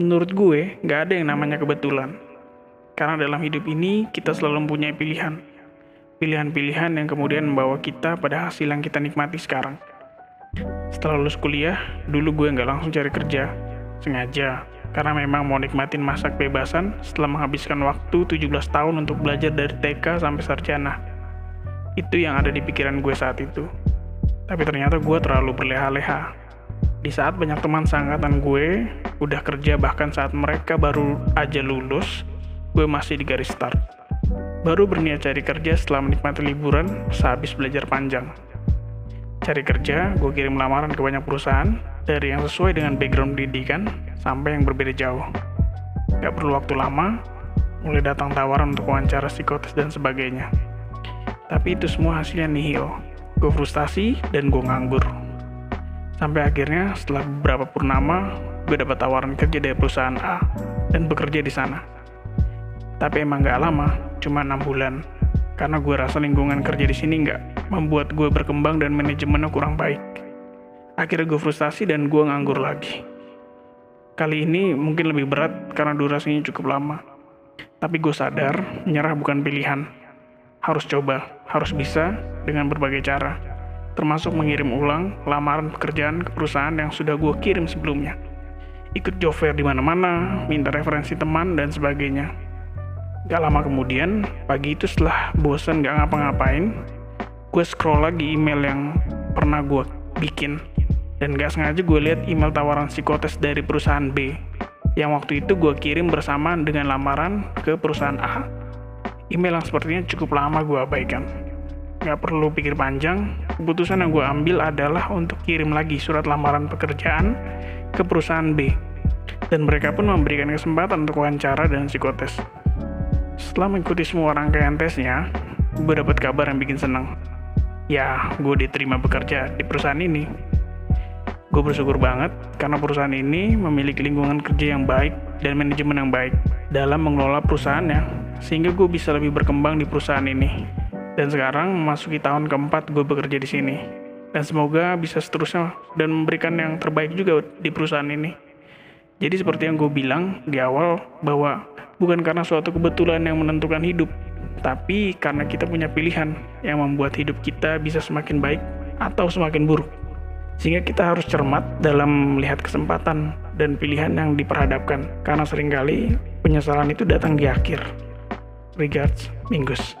Menurut gue, nggak ada yang namanya kebetulan. Karena dalam hidup ini, kita selalu mempunyai pilihan. Pilihan-pilihan yang kemudian membawa kita pada hasil yang kita nikmati sekarang. Setelah lulus kuliah, dulu gue nggak langsung cari kerja. Sengaja, karena memang mau nikmatin masa kebebasan setelah menghabiskan waktu 17 tahun untuk belajar dari TK sampai sarjana. Itu yang ada di pikiran gue saat itu. Tapi ternyata gue terlalu berleha-leha. Di saat banyak teman seangkatan gue udah kerja bahkan saat mereka baru aja lulus, gue masih di garis start. Baru berniat cari kerja setelah menikmati liburan sehabis belajar panjang. Cari kerja, gue kirim lamaran ke banyak perusahaan, dari yang sesuai dengan background pendidikan sampai yang berbeda jauh. Gak perlu waktu lama, mulai datang tawaran untuk wawancara psikotes dan sebagainya. Tapi itu semua hasilnya nihil. Gue frustasi dan gue nganggur. Sampai akhirnya setelah beberapa purnama, gue dapat tawaran kerja dari perusahaan A dan bekerja di sana. Tapi emang gak lama, cuma 6 bulan. Karena gue rasa lingkungan kerja di sini nggak membuat gue berkembang dan manajemennya kurang baik. Akhirnya gue frustasi dan gue nganggur lagi. Kali ini mungkin lebih berat karena durasinya cukup lama. Tapi gue sadar, menyerah bukan pilihan. Harus coba, harus bisa dengan berbagai cara. Termasuk mengirim ulang lamaran pekerjaan ke perusahaan yang sudah gue kirim sebelumnya. Ikut job fair di mana-mana, minta referensi teman, dan sebagainya Gak lama kemudian, pagi itu setelah bosan gak ngapa-ngapain, gue scroll lagi email yang pernah gue bikin. Dan gak sengaja gue lihat email tawaran psikotes dari perusahaan B, yang waktu itu gue kirim bersama dengan lamaran ke perusahaan A. Email yang sepertinya cukup lama gue abaikan. Gak perlu pikir panjang, keputusan yang gue ambil adalah untuk kirim lagi surat lamaran pekerjaan ke perusahaan B. Dan mereka pun memberikan kesempatan untuk wawancara dan psikotes. Setelah mengikuti semua rangkaian tesnya, gue dapat kabar yang bikin seneng. Ya, gue diterima bekerja di perusahaan ini. Gue bersyukur banget karena perusahaan ini memiliki lingkungan kerja yang baik dan manajemen yang baik dalam mengelola perusahaannya, sehingga gue bisa lebih berkembang di perusahaan ini. Dan sekarang memasuki tahun keempat gue bekerja di sini. Dan semoga bisa seterusnya dan memberikan yang terbaik juga di perusahaan ini. Jadi seperti yang gue bilang di awal bahwa bukan karena suatu kebetulan yang menentukan hidup, tapi karena kita punya pilihan yang membuat hidup kita bisa semakin baik atau semakin buruk. Sehingga kita harus cermat dalam melihat kesempatan dan pilihan yang diperhadapkan, karena sering kali penyesalan itu datang di akhir. Regards, Minggus.